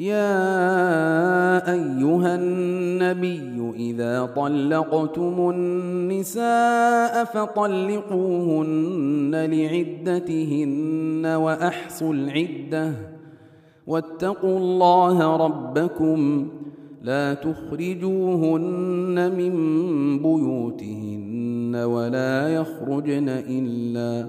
يا أيها النبي إذا طلقتم النساء فطلقوهن لعدتهن وأحصوا العدة واتقوا الله ربكم لا تخرجوهن من بيوتهن ولا يخرجن إلا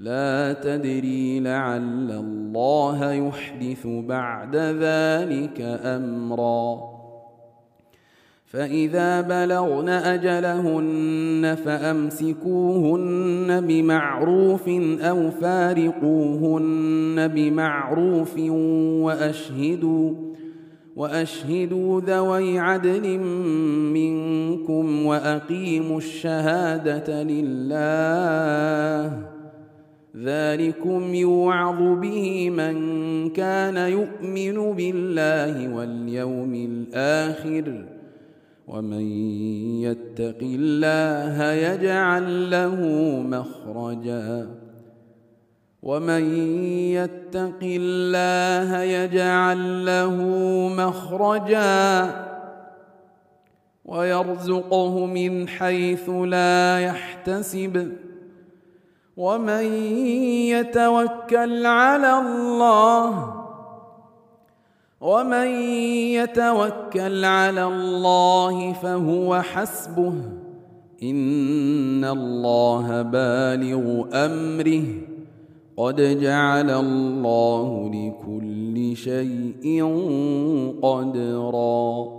لا تدري لعل الله يحدث بعد ذلك أمرا. فإذا بلغن أجلهن فأمسكوهن بمعروف أو فارقوهن بمعروف وأشهدوا وأشهدوا ذوي عدل منكم وأقيموا الشهادة لله. ذلكم يوعظ به من كان يؤمن بالله واليوم الآخر ومن يتق الله يجعل له مخرجا ومن يتق الله يجعل له مخرجا ويرزقه من حيث لا يحتسب ومن يتوكل على الله ومن يتوكل على الله فهو حسبه إن الله بالغ أمره قد جعل الله لكل شيء قدرا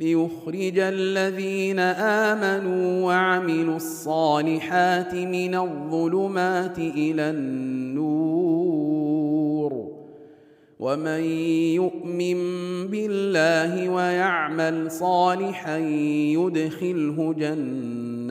ليخرج الذين آمنوا وعملوا الصالحات من الظلمات إلى النور. ومن يؤمن بالله ويعمل صالحا يدخله جنات.